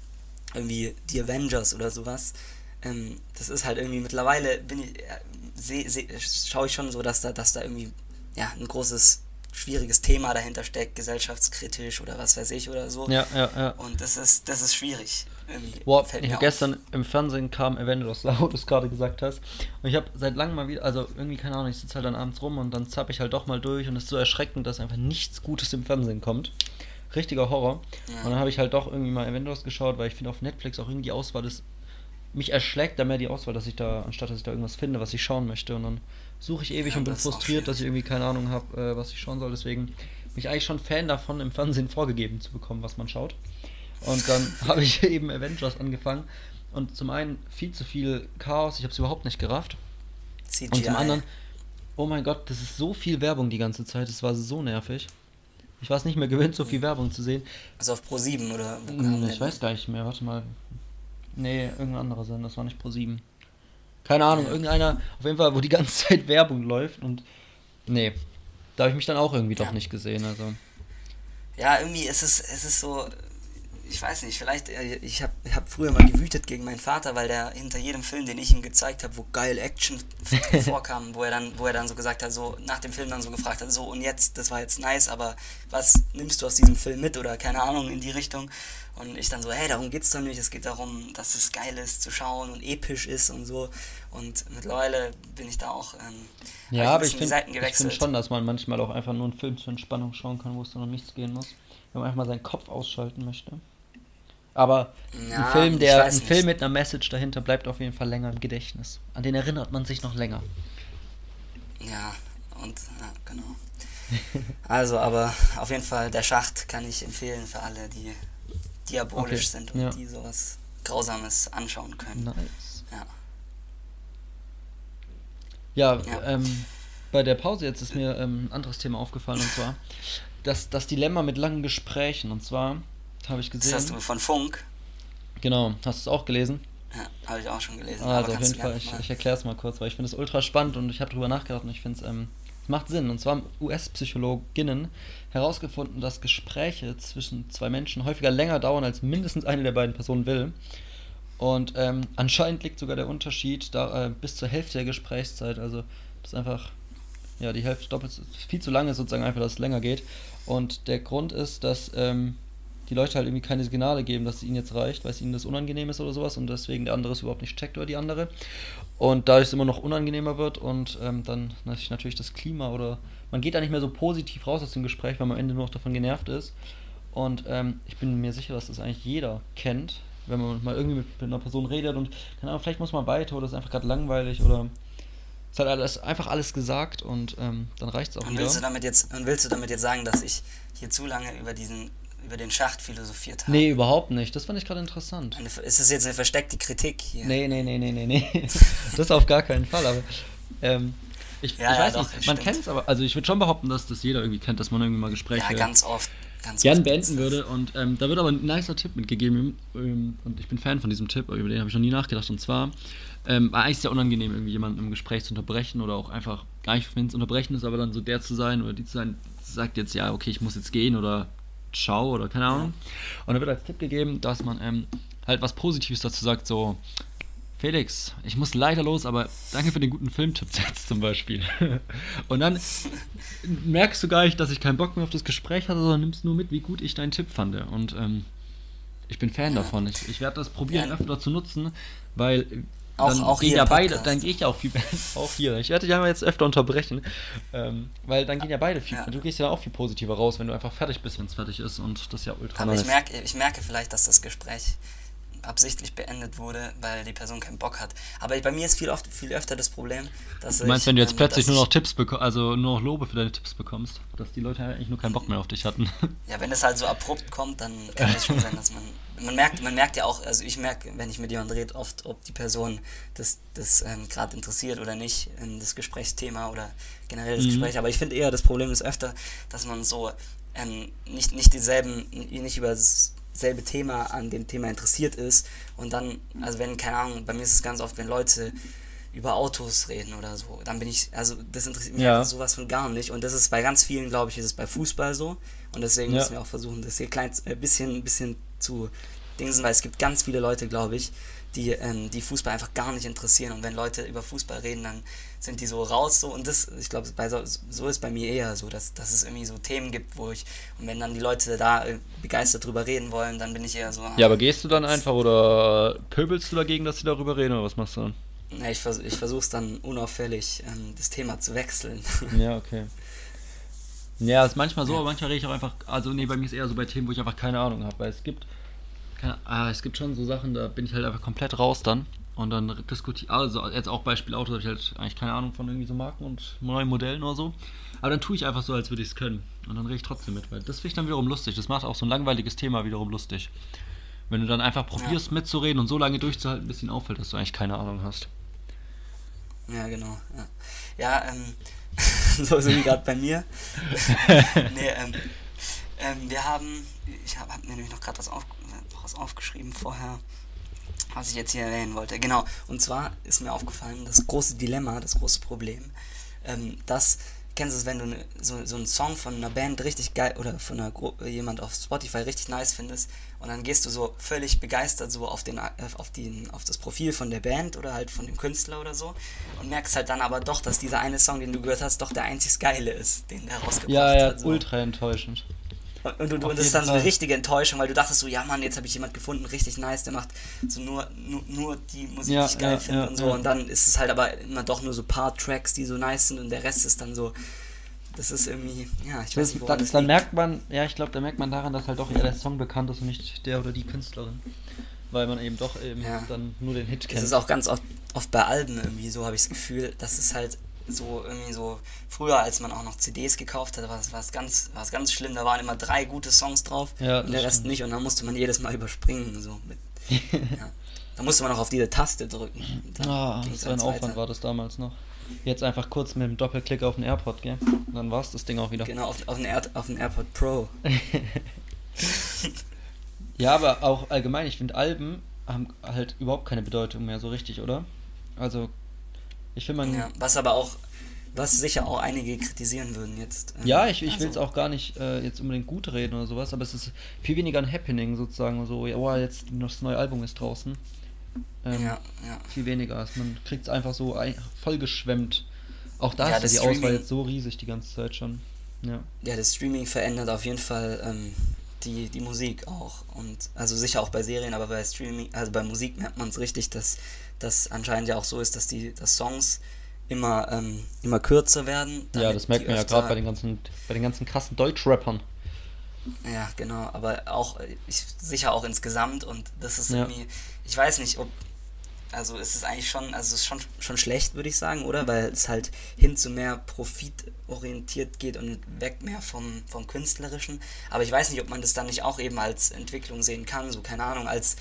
irgendwie die Avengers oder sowas. Ähm, das ist halt irgendwie mittlerweile bin ich, äh, seh, seh, schaue ich schon so, dass da, dass da irgendwie ja ein großes schwieriges Thema dahinter steckt, gesellschaftskritisch oder was weiß ich oder so. Ja, ja, ja. Und das ist, das ist schwierig. Fällt ich hab gestern im Fernsehen kam Avengers, wo du es gerade gesagt hast. Und ich habe seit langem mal wieder, also irgendwie, keine Ahnung, ich sitze halt dann abends rum und dann zapp ich halt doch mal durch und es ist so erschreckend, dass einfach nichts Gutes im Fernsehen kommt. Richtiger Horror. Ja. Und dann habe ich halt doch irgendwie mal Avengers geschaut, weil ich finde auf Netflix auch irgendwie die Auswahl ist. Mich erschlägt da mehr die Auswahl, dass ich da, anstatt dass ich da irgendwas finde, was ich schauen möchte. Und dann suche ich ewig Ja, und bin das frustriert, dass ich irgendwie keine Ahnung habe, äh, was ich schauen soll. Deswegen bin ich eigentlich schon Fan davon, im Fernsehen vorgegeben zu bekommen, was man schaut. Und dann habe ich eben Avengers angefangen. Und zum einen viel zu viel Chaos, ich habe es überhaupt nicht gerafft. CGI. Und zum anderen, oh mein Gott, das ist so viel Werbung die ganze Zeit, es war so nervig. Ich war es nicht mehr gewöhnt, so viel Werbung zu sehen. Also auf Pro 7 oder Hm, Ich weiß gar nicht mehr, warte mal. Nee, irgendein anderer Sender, das war nicht Pro 7. Keine Ahnung, irgendeiner, auf jeden Fall, wo die ganze Zeit Werbung läuft und. Nee. Da habe ich mich dann auch irgendwie doch Ja. nicht gesehen, also. Ja, irgendwie ist es, es ist so, ich weiß nicht, vielleicht, äh, ich habe ich hab früher mal gewütet gegen meinen Vater, weil der hinter jedem Film, den ich ihm gezeigt habe, wo geil Action vorkam, wo er dann, wo er dann so gesagt hat, so nach dem Film dann so gefragt hat, so und jetzt, das war jetzt nice, aber was nimmst du aus diesem Film mit oder keine Ahnung in die Richtung? Und ich dann so, hey, darum geht's doch nicht, es geht darum, dass es geil ist zu schauen und episch ist und so. Und mittlerweile bin ich da auch, ähm, Ja, aber ich die Seiten finde find schon, dass man manchmal auch einfach nur einen Film zur Entspannung schauen kann, wo es dann um nichts gehen muss. Wenn man einfach mal seinen Kopf ausschalten möchte. Aber Ja, ein Film, der ein Film mit einer Message dahinter bleibt auf jeden Fall länger im Gedächtnis. An den erinnert man sich noch länger. Ja, und ja, genau. Also, aber auf jeden Fall, der Schacht kann ich empfehlen für alle, die diabolisch Okay, sind und ja. die sowas Grausames anschauen können. Nice. Ja. Ja, Ja. Ähm, bei der Pause jetzt ist mir ähm, ein anderes Thema aufgefallen und zwar das, das Dilemma mit langen Gesprächen. Und zwar habe ich Das gesehen. hast du von Funk. Genau, hast du es auch gelesen? Ja, habe ich auch schon gelesen. Also auf jeden Fall, ich, ich erkläre es mal kurz, weil ich finde es ultra spannend und ich habe drüber nachgedacht und ich finde es ähm, es macht Sinn. Und zwar haben US-Psychologinnen herausgefunden, dass Gespräche zwischen zwei Menschen häufiger länger dauern, als mindestens eine der beiden Personen will. Und ähm, anscheinend liegt sogar der Unterschied da äh, bis zur Hälfte der Gesprächszeit. Also das ist einfach ja die Hälfte doppelt viel zu lange sozusagen einfach, dass es länger geht. Und der Grund ist, dass ähm, die Leute halt irgendwie keine Signale geben, dass es ihnen jetzt reicht, weil es ihnen das unangenehm ist oder sowas und deswegen der andere es überhaupt nicht checkt oder die andere. Und dadurch es immer noch unangenehmer wird und ähm, dann natürlich natürlich das Klima oder man geht da nicht mehr so positiv raus aus dem Gespräch, weil man am Ende nur noch davon genervt ist. Und ähm, ich bin mir sicher, dass das eigentlich jeder kennt, wenn man mal irgendwie mit, mit einer Person redet und keine Ahnung, vielleicht muss man weiter oder ist einfach gerade langweilig oder es hat alles, einfach alles gesagt und ähm, dann reicht es auch Und wieder. willst du damit jetzt und willst du damit jetzt sagen, dass ich hier zu lange über diesen über den Schacht philosophiert habe? Nee, überhaupt nicht. Das fand ich gerade interessant. Eine, ist das jetzt eine versteckte Kritik hier? Nee, nee, nee, nee, nee, nee. das auf gar keinen Fall, aber ähm, ich, Ja, ich ja, weiß doch, nicht, man kennt es aber, also ich würde schon behaupten, dass das jeder irgendwie kennt, dass man irgendwie mal Gespräche Ja, ganz oft. Ganz gern oft beenden würde und ähm, da wird aber ein nicer Tipp mitgegeben ähm, und ich bin Fan von diesem Tipp, über den habe ich noch nie nachgedacht und zwar ähm, war eigentlich sehr unangenehm, irgendwie jemanden im Gespräch zu unterbrechen oder auch einfach gar nicht, wenn es unterbrechen ist, aber dann so der zu sein oder die zu sein, sagt jetzt, ja, okay, ich muss jetzt gehen oder ciao oder keine Ahnung. Und da wird als Tipp gegeben, dass man ähm, halt was Positives dazu sagt, so Felix, ich muss leider los, aber danke für den guten Filmtipp jetzt zum Beispiel. Und dann merkst du gar nicht, dass ich keinen Bock mehr auf das Gespräch hatte, sondern nimmst nur mit, wie gut ich deinen Tipp fand. Und ähm, ich bin Fan davon. Ich, ich werde das probieren, öfter zu nutzen, weil Auch- dann auch gehen ja beide, Podcast. dann gehe ich ja auch viel auch hier. Ich werde dich einmal jetzt öfter unterbrechen, ähm, weil dann gehen ja beide viel, Ja. du gehst ja auch viel positiver raus, wenn du einfach fertig bist, wenn es fertig ist und das ist ja ultra Aber ich nice. merke, ich merke vielleicht, dass das Gespräch absichtlich beendet wurde, weil die Person keinen Bock hat. Aber bei mir ist viel oft viel öfter das Problem, dass Du meinst, ich, wenn du jetzt ähm, plötzlich nur noch ich- Tipps bekommst, also nur noch Lobe für deine Tipps bekommst, dass die Leute eigentlich nur keinen Bock mehr auf dich hatten. Ja, wenn es halt so abrupt kommt, dann kann es schon sein, dass man. Man merkt, man merkt ja auch, also ich merke, wenn ich mit jemandem rede, oft, ob die Person das, das ähm, gerade interessiert oder nicht, ähm, das Gesprächsthema oder generell das Mhm. Gespräch. Aber ich finde eher, das Problem ist öfter, dass man so ähm, nicht, nicht dieselben, nicht über das selbe Thema an dem Thema interessiert ist und dann, also wenn, keine Ahnung, bei mir ist es ganz oft, wenn Leute über Autos reden oder so, dann bin ich, also das interessiert mich Ja. sowas von gar nicht und das ist bei ganz vielen, glaube ich, ist es bei Fußball so und deswegen Ja. müssen wir auch versuchen, das hier klein, ein bisschen, bisschen zu dingsen, weil es gibt ganz viele Leute, glaube ich, die, ähm, die Fußball einfach gar nicht interessieren und wenn Leute über Fußball reden, dann sind die so raus so und das, ich glaube, bei so, so ist bei mir eher so, dass, dass es irgendwie so Themen gibt, wo ich, und wenn dann die Leute da äh, begeistert drüber reden wollen, dann bin ich eher so, ah, Ja, aber gehst du dann einfach oder pöbelst du dagegen, dass sie darüber reden oder was machst du dann? Na, ich, vers ich versuche es dann unauffällig, ähm, das Thema zu wechseln. Ja, okay. Ja, ist manchmal so, aber manchmal rede ich auch einfach, also nee, bei mir ist eher so bei Themen, wo ich einfach keine Ahnung habe, weil es gibt, keine, ah, es gibt schon so Sachen, da bin ich halt einfach komplett raus dann und dann diskutiere, also jetzt auch Beispiel Auto, habe ich halt eigentlich keine Ahnung von irgendwie so Marken und neuen Modellen oder so, aber dann tue ich einfach so, als würde ich es können und dann rede ich trotzdem mit, weil das finde ich dann wiederum lustig, das macht auch so ein langweiliges Thema wiederum lustig. Wenn du dann einfach probierst mitzureden und so lange durchzuhalten, bis ihnen auffällt, dass du eigentlich keine Ahnung hast. Ja, genau. Ja, ja ähm, so ist wie gerade bei mir. nee, ähm, ähm, wir haben, ich habe hab mir nämlich noch gerade was, auf, was aufgeschrieben vorher, was ich jetzt hier erwähnen wollte. Genau, und zwar ist mir aufgefallen, das große Dilemma, das große Problem, ähm, dass, kennst du es, wenn du ne, so, so einen Song von einer Band richtig geil oder von einer Gru jemand auf Spotify richtig nice findest und dann gehst du so völlig begeistert so auf, den, äh, auf, den, auf das Profil von der Band oder halt von dem Künstler oder so und merkst halt dann aber doch, dass dieser eine Song, den du gehört hast, doch der einzig geile ist, den der rausgebracht Ja, ja, hat. So. ultra enttäuschend. Und, und, und, das ist dann so eine richtige Enttäuschung, weil du dachtest so, ja Mann, jetzt habe ich jemand gefunden, richtig nice, der macht so nur, nur, nur die Musik, Ja, die ich geil ja, finde ja, und so. Und dann ist es halt aber immer doch nur so paar Tracks, die so nice sind und der Rest ist dann so, das ist irgendwie, ja, ich weiß Das, nicht, dann, das dann merkt man, ja, ich glaube, da merkt man daran, dass halt doch eher der Song bekannt ist und nicht der oder die Künstlerin. Weil man eben doch eben dann nur den Hit Das kennt. ist auch ganz oft, oft bei Alben irgendwie so, habe ich das Gefühl, dass es halt so irgendwie so, früher als man auch noch CDs gekauft hat, war es es ganz, war es ganz schlimm, da waren immer drei gute Songs drauf Ja, und der Rest stimmt. nicht und dann musste man jedes Mal überspringen, so mit, ja. Da musste man auch auf diese Taste drücken. ah, so ein Aufwand weiter. war das damals noch. Jetzt einfach kurz mit dem Doppelklick auf den AirPod, gell? Und dann war's das Ding auch wieder. Genau, auf, auf, den Air, auf den AirPod Pro. Ja, aber auch allgemein, ich finde Alben haben halt überhaupt keine Bedeutung mehr so richtig, oder? Also, ich finde man. Ja, was aber auch, was sicher auch einige kritisieren würden jetzt. ähm, Ja, ich, ich also- will es auch gar nicht äh, jetzt unbedingt gut reden oder sowas, aber es ist viel weniger ein Happening sozusagen. So, ja, oh, jetzt das neue Album ist draußen. Ähm, Ja, ja. Viel weniger. Also man kriegt es einfach so ein, vollgeschwemmt. Auch da Ja, ist die Auswahl Streaming- jetzt so riesig die ganze Zeit schon. Ja. Ja, das Streaming verändert auf jeden Fall ähm, die, die Musik auch. Und also sicher auch bei Serien, aber bei Streaming, also bei Musik merkt man es richtig, dass das anscheinend ja auch so ist, dass die dass Songs immer, ähm, immer kürzer werden. ja, das merkt man ja gerade bei den ganzen, bei den ganzen krassen Deutschrappern. Ja, genau, aber auch ich, sicher auch insgesamt und das ist Ja. irgendwie, ich weiß nicht, ob, also es ist eigentlich schon, also es ist schon, schon schlecht, würde ich sagen, oder? Weil es halt hin zu mehr profitorientiert geht und weg mehr vom, vom Künstlerischen. Aber ich weiß nicht, ob man das dann nicht auch eben als Entwicklung sehen kann, so keine Ahnung, als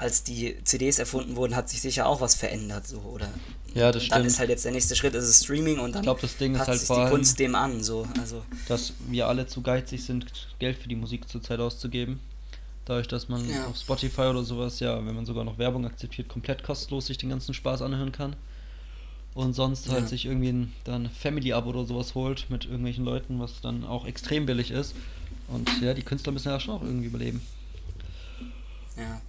als die CDs erfunden wurden, hat sich sicher auch was verändert, so, oder? Ja, das und dann stimmt. ist halt jetzt der nächste Schritt, ist es Streaming und dann Ich glaub, das Ding ist passt halt sich die Kunst dem an, so, also, Dass wir alle zu geizig sind, Geld für die Musik zurzeit auszugeben. Dadurch, dass man Ja. auf Spotify oder sowas, ja, wenn man sogar noch Werbung akzeptiert, komplett kostenlos sich den ganzen Spaß anhören kann. Und sonst halt Ja. sich irgendwie ein dann Family-Abo oder sowas holt mit irgendwelchen Leuten, was dann auch extrem billig ist. Und ja, die Künstler müssen ja schon auch irgendwie überleben. Ja.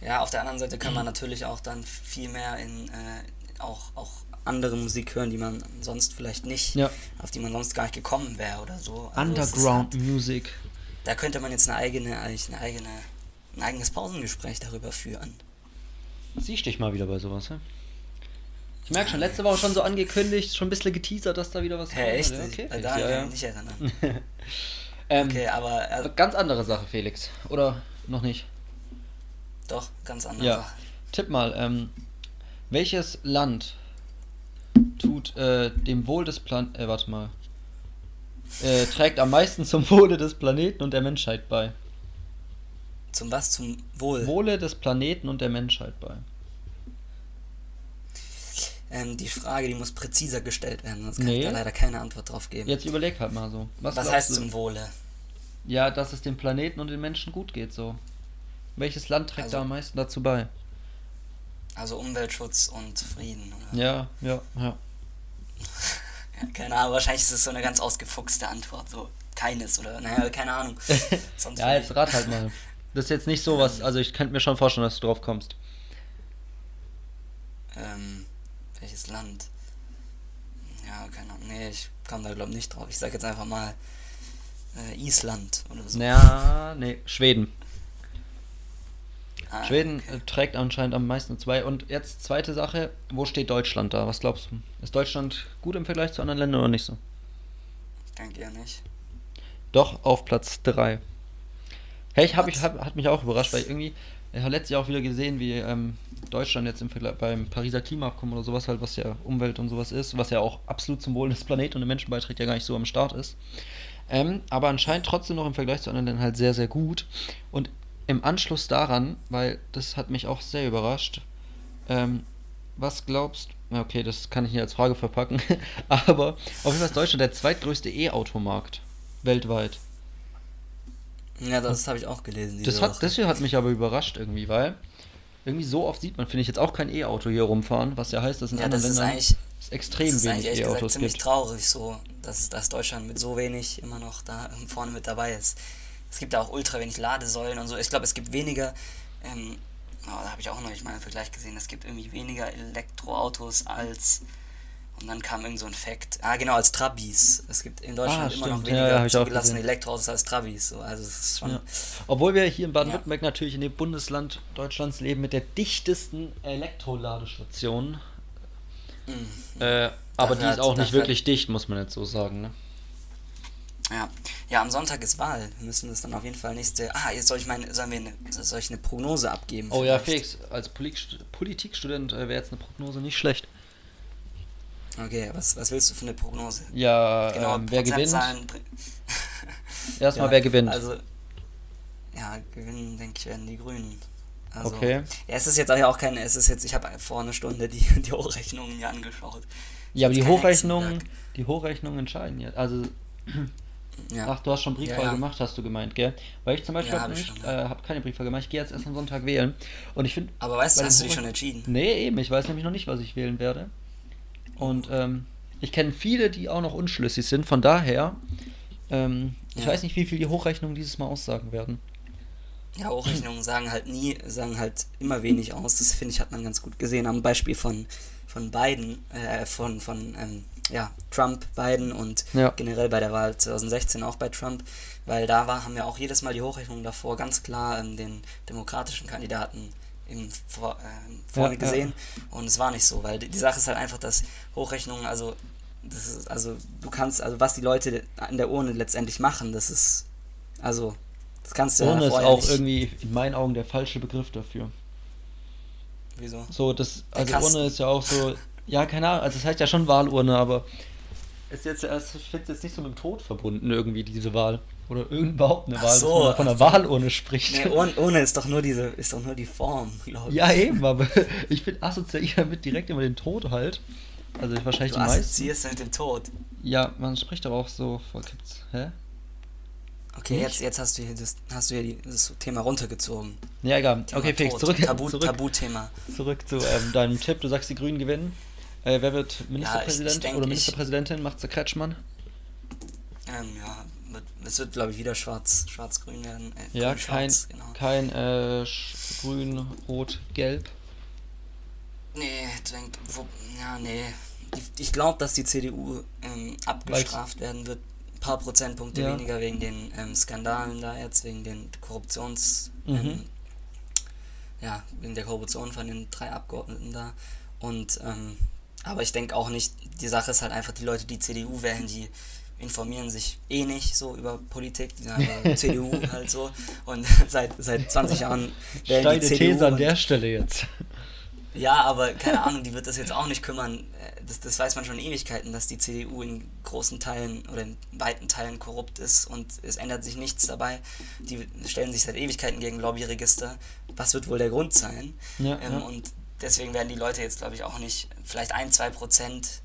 Ja, auf der anderen Seite kann man natürlich auch dann viel mehr in äh, auch, auch andere Musik hören, die man sonst vielleicht nicht, Ja. auf die man sonst gar nicht gekommen wäre oder so. Also Underground Halt, Music. da könnte man jetzt eine eigene, eigentlich eine eigene, ein eigenes Pausengespräch darüber führen. Siehst dich mal wieder bei sowas, hä? Ich merke schon, letzte Woche schon so angekündigt, schon ein bisschen geteasert, dass da wieder was Hä, echt? Ja, okay. Da ja, kann ja. ich mich nicht erinnern. ähm, Okay, aber äh, Ganz andere Sache, Felix. Oder noch nicht? Doch, ganz andere Ja. Tipp mal, ähm, welches Land tut äh, dem Wohl des Plan... Äh, warte mal. Äh, trägt am meisten zum Wohle des Planeten und der Menschheit bei. Zum was? Zum Wohl. Wohle des Planeten und der Menschheit bei. Ähm, die Frage, die muss präziser gestellt werden, sonst kann Nee. ich da leider keine Antwort drauf geben. Jetzt überleg halt mal so. was glaubst heißt du? zum Wohle? Ja, dass es dem Planeten und den Menschen gut geht, so. Welches Land trägt Also- da am meisten dazu bei? Also Umweltschutz und Frieden. Oder? Ja, ja, ja. Ja, keine Ahnung, wahrscheinlich ist es so eine ganz ausgefuchste Antwort. So, keines oder, naja, keine Ahnung. Ja, jetzt rat halt mal. Das ist jetzt nicht so was, also ich könnte mir schon vorstellen, dass du drauf kommst. Ähm, welches Land? Ja, keine Ahnung. Nee, ich komme da glaube nicht drauf. Ich sag jetzt einfach mal äh, Island oder so. Ja, nee, Schweden. Ah, Schweden okay. äh, trägt anscheinend am meisten zwei. Und jetzt zweite Sache, wo steht Deutschland da? Was glaubst du? Ist Deutschland gut im Vergleich zu anderen Ländern oder nicht so? Denke ja nicht. Doch, auf Platz 3. Hey, ich hab, ich hab, hat mich auch überrascht, weil irgendwie, ich habe letztes Jahr auch wieder gesehen, wie ähm, Deutschland jetzt im Vergleich beim Pariser Klimaabkommen oder sowas halt, was ja Umwelt und sowas ist, was ja auch absolut zum Wohl des Planeten und den Menschen beiträgt, ja gar nicht so am Start ist. Ähm, aber anscheinend trotzdem noch im Vergleich zu anderen Ländern halt sehr, sehr gut. Und im Anschluss daran, weil das hat mich auch sehr überrascht, ähm, was glaubst Okay, das kann ich nicht als Frage verpacken, aber auf jeden Fall ist Deutschland der zweitgrößte E-Automarkt weltweit. Ja, das habe ich auch gelesen. Das hat, deswegen hat mich aber überrascht irgendwie, weil irgendwie so oft sieht man, finde ich, jetzt auch kein E-Auto hier rumfahren, was ja heißt, dass in ja, anderen das ist Ländern eigentlich, es extrem das ist wenig eigentlich ehrlich gesagt E-Autos ziemlich gibt. traurig, so, dass, dass Deutschland mit so wenig immer noch da vorne mit dabei ist. Es gibt ja auch ultra wenig Ladesäulen und so. Ich glaube, es gibt weniger, ähm, oh, da habe ich auch noch nicht mal einen Vergleich gesehen, es gibt irgendwie weniger Elektroautos als, und dann kam irgend so ein Fact, ah genau, als Trabis. Es gibt in Deutschland Ah, immer noch. Ja, weniger ja, zugelassene. Elektroautos als Trabis. So. Also es ist schon, Ja. Obwohl wir hier in Baden-Württemberg natürlich in dem Bundesland Deutschlands leben mit der dichtesten Elektroladestation. mm, Äh, aber Dafür die ist hat- auch nicht dafür- wirklich dicht, muss man jetzt so sagen. Ne? Ja. ja, am Sonntag ist Wahl. Wir müssen das dann auf jeden Fall nächste. Ah, jetzt soll ich meine, sollen wir eine, soll ich eine Prognose abgeben? Oh ja, vielleicht? Felix, als Polit Politikstudent äh, wäre jetzt eine Prognose nicht schlecht. Okay, was, was willst du für eine Prognose? Ja, Genau, ähm, wer gewinnt? Erstmal, Ja, wer gewinnt? Also, ja, gewinnen, denke ich, werden die Grünen. Also, Okay. Ja, es ist jetzt auch ja auch keine, es ist jetzt, ich habe vor einer Stunde die, die Hochrechnungen mir angeschaut. ja, aber die Hochrechnungen, die Hochrechnungen entscheiden jetzt. Also, Ja. ach, du hast schon Briefwahl Ja, ja. gemacht, hast du gemeint, gell? Weil ich zum Beispiel hab hab ja. äh, habe keine Briefwahl gemacht. Ich gehe jetzt erst am Sonntag wählen. Und ich finde, Aber weißt du, hast du dich schon entschieden? Nee, eben, ich weiß nämlich noch nicht, was ich wählen werde. Und ähm, ich kenne viele, die auch noch unschlüssig sind. Von daher, ähm, ich weiß nicht, wie viel die Hochrechnungen dieses Mal aussagen werden. Ja, Hochrechnungen sagen halt nie, sagen halt immer wenig aus. Das finde ich, hat man ganz gut gesehen am Beispiel von, von Biden, äh, von, von ähm, ja, Trump, Biden und Ja. generell bei der Wahl 2016 auch bei Trump, weil da war, haben ja auch jedes Mal die Hochrechnungen davor ganz klar ähm, den demokratischen Kandidaten im, vor, ähm, vorne Ja, ja. gesehen und es war nicht so, weil die, die Sache ist halt einfach, dass Hochrechnungen, also das ist, also du kannst, also was die Leute an der Urne letztendlich machen, das ist, also das kannst du ja Urne ist auch nicht- irgendwie in meinen Augen der falsche Begriff dafür. Wieso? So, das, also. Urne ist ja auch so, ja, keine Ahnung, also es heißt ja schon Wahlurne, aber ist jetzt, also ich finde es jetzt nicht so mit dem Tod verbunden, irgendwie, diese Wahl. Oder irgend- überhaupt eine Ach Wahl, dass so, man da von einer. Wahlurne spricht. Nee, ohne, ohne ist doch nur diese, ist doch nur die Form, glaube ich. Ja, eben, aber ich bin assoziiere damit direkt immer den Tod halt. Also ich wahrscheinlich Du die meisten. assoziierst mit dem Tod. Ja, man spricht aber auch so, vor- gibt's, hä? Okay, Nicht? jetzt, jetzt hast du hier das, hast du hier die, das Thema runtergezogen. Ja, egal. Thema okay, Felix, zurück, Tabu, zurück, Tabuthema. zurück zu ähm, deinem Tipp. Du sagst, die Grünen gewinnen. Äh, wer wird Ministerpräsident ich denk, oder ich- Ministerpräsidentin? Macht's der Kretschmann? Ähm, ja, wird, es wird, glaube ich, wieder schwarz, schwarz-grün werden. Äh, Ja, kein, schwarz, genau. kein äh, grün, rot, gelb. Nee, denk, wo, ja, nee. Ich, ich glaube, dass die CDU ähm, abgestraft werden wird. Ein paar Prozentpunkte Ja. weniger wegen den ähm, Skandalen da jetzt, wegen den Korruptions... Mhm. Ähm, ja, wegen der Korruption von den drei Abgeordneten da. Und, ähm, aber ich denke auch nicht, die Sache ist halt einfach, die Leute, die CDU wählen, die informieren sich eh nicht so über Politik, die sagen CDU halt so. Und seit, seit 20 Jahren wählen Steile die CDU. These an der Stelle jetzt. ja, aber keine Ahnung, die wird das jetzt auch nicht kümmern. Äh, Das, das weiß man schon Ewigkeiten, dass die CDU in großen Teilen oder in weiten Teilen korrupt ist und es ändert sich nichts dabei. Die stellen sich seit Ewigkeiten gegen Lobbyregister. Was wird wohl der Grund sein? Ja, ähm, ja. Und deswegen werden die Leute jetzt, glaube ich, auch nicht, vielleicht ein, zwei Prozent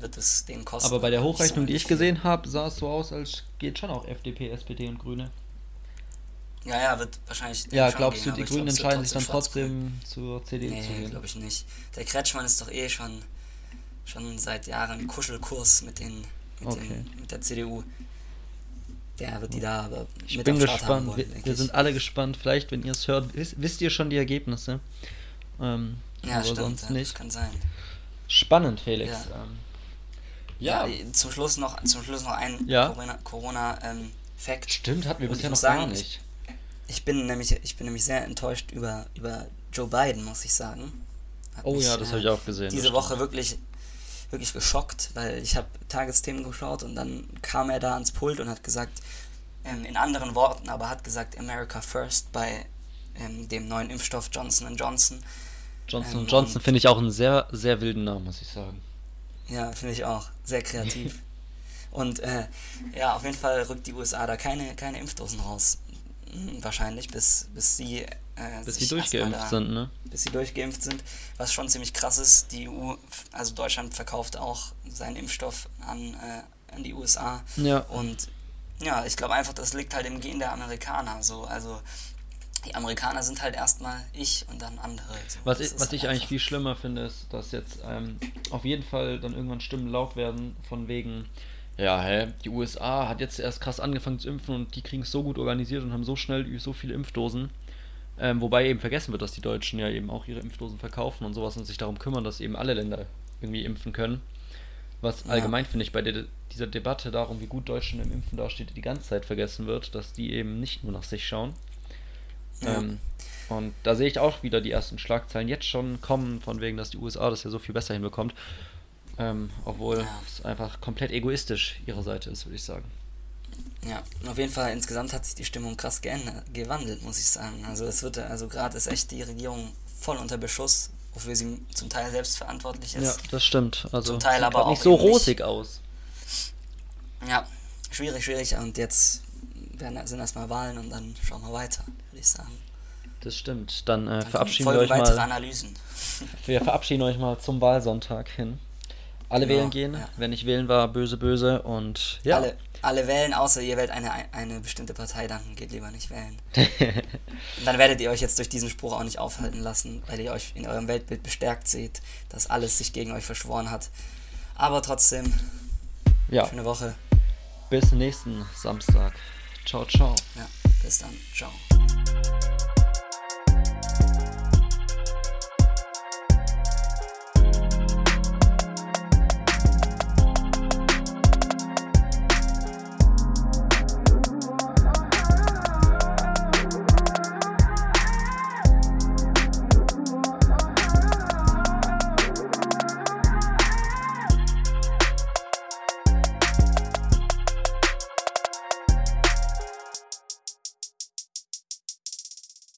wird es denen kosten. Aber bei der Hochrechnung, die ich gesehen habe, sah es so aus, als geht schon auch FDP, SPD und Grüne. Ja, ja, wird wahrscheinlich. Ja, glaubst gehen, du, die Grünen entscheiden sich dann trotzdem zur CDU zu Nee, gehen? glaube ich nicht. Der Kretschmann ist doch eh schon, schon seit Jahren Kuschelkurs mit, den, mit, Okay. den, mit der CDU. Der wird die da aber Ich mit bin gespannt. wollen, wir wir sind alle gespannt. Vielleicht, wenn ihr es hört, wisst, wisst ihr schon die Ergebnisse. Ähm, Ja, aber stimmt, sonst ja, das nicht. kann sein. Spannend, Felix. Ja. Ähm, Ja, zum Schluss noch, zum Schluss noch ein Ja. Corona, ähm, stimmt, hatten wir bisher ich noch muss gar sagen, nicht. Ich bin nämlich, ich bin nämlich sehr enttäuscht über, über Joe Biden, muss ich sagen. Hat Oh mich, ja, das äh, habe ich auch gesehen. Diese. Woche wirklich, wirklich geschockt, weil ich habe Tagesthemen geschaut und dann kam er da ans Pult und hat gesagt, ähm, in anderen Worten, aber hat gesagt America First bei ähm, dem neuen Impfstoff Johnson Johnson. Johnson ähm, Johnson finde ich auch einen sehr, sehr wilden Namen, muss ich sagen. Ja, finde ich auch. Sehr kreativ. Und äh, ja, auf jeden Fall rückt die USA da keine, keine Impfdosen raus. Hm, Wahrscheinlich, bis, bis sie, äh, Bis sie durchgeimpft da, sind, ne? Bis sie durchgeimpft sind. Was schon ziemlich krass ist. Die EU, also Deutschland verkauft auch seinen Impfstoff an, äh, an die USA. Ja. Und ja, ich glaube einfach, das liegt halt im Gen der Amerikaner. So. Also die Amerikaner sind halt erstmal ich und dann andere. So. Was ich, was ich eigentlich viel schlimmer finde, ist, dass jetzt ähm, auf jeden Fall dann irgendwann Stimmen laut werden von wegen, ja, hä, die USA hat jetzt erst krass angefangen zu impfen und die kriegen es so gut organisiert und haben so schnell so viele Impfdosen. Ähm, wobei eben vergessen wird, dass die Deutschen ja eben auch ihre Impfdosen verkaufen und sowas und sich darum kümmern, dass eben alle Länder irgendwie impfen können. Was Ja. allgemein, finde ich, bei der, dieser Debatte darum, wie gut Deutschland im Impfen dasteht, die ganze Zeit vergessen wird, dass die eben nicht nur nach sich schauen. Ja. Ähm, und da sehe ich auch wieder die ersten Schlagzeilen jetzt schon kommen, von wegen, dass die USA das ja so viel besser hinbekommt. Ähm, obwohl Ja. es einfach komplett egoistisch ihrer Seite ist, würde ich sagen. Ja, und auf jeden Fall insgesamt hat sich die Stimmung krass geändert, gewandelt, muss ich sagen. Also es wird, also gerade ist echt die Regierung voll unter Beschuss, wofür sie zum Teil selbst verantwortlich Ja, ist. das stimmt. Also Zum Teil aber grad auch nicht so eben nicht. rosig aus. Ja, schwierig, schwierig. Und jetzt werden, sind erstmal Wahlen und dann schauen wir weiter, würde ich sagen. Das stimmt. Dann, äh, Dann verabschieden wir euch weitere mal. Analysen. Wir verabschieden euch mal zum Wahlsonntag hin. Alle Genau, wählen gehen. ja. Wer nicht wählen war, böse, böse. Und ja. Alle, alle wählen, außer ihr wählt eine, eine bestimmte Partei, dann geht lieber nicht wählen. Und dann werdet ihr euch jetzt durch diesen Spruch auch nicht aufhalten lassen, weil ihr euch in eurem Weltbild bestärkt seht, dass alles sich gegen euch verschworen hat. Aber trotzdem, ja, schöne Woche. bis nächsten Samstag. Ciao, ciao. Ja, bis dann. Ciao.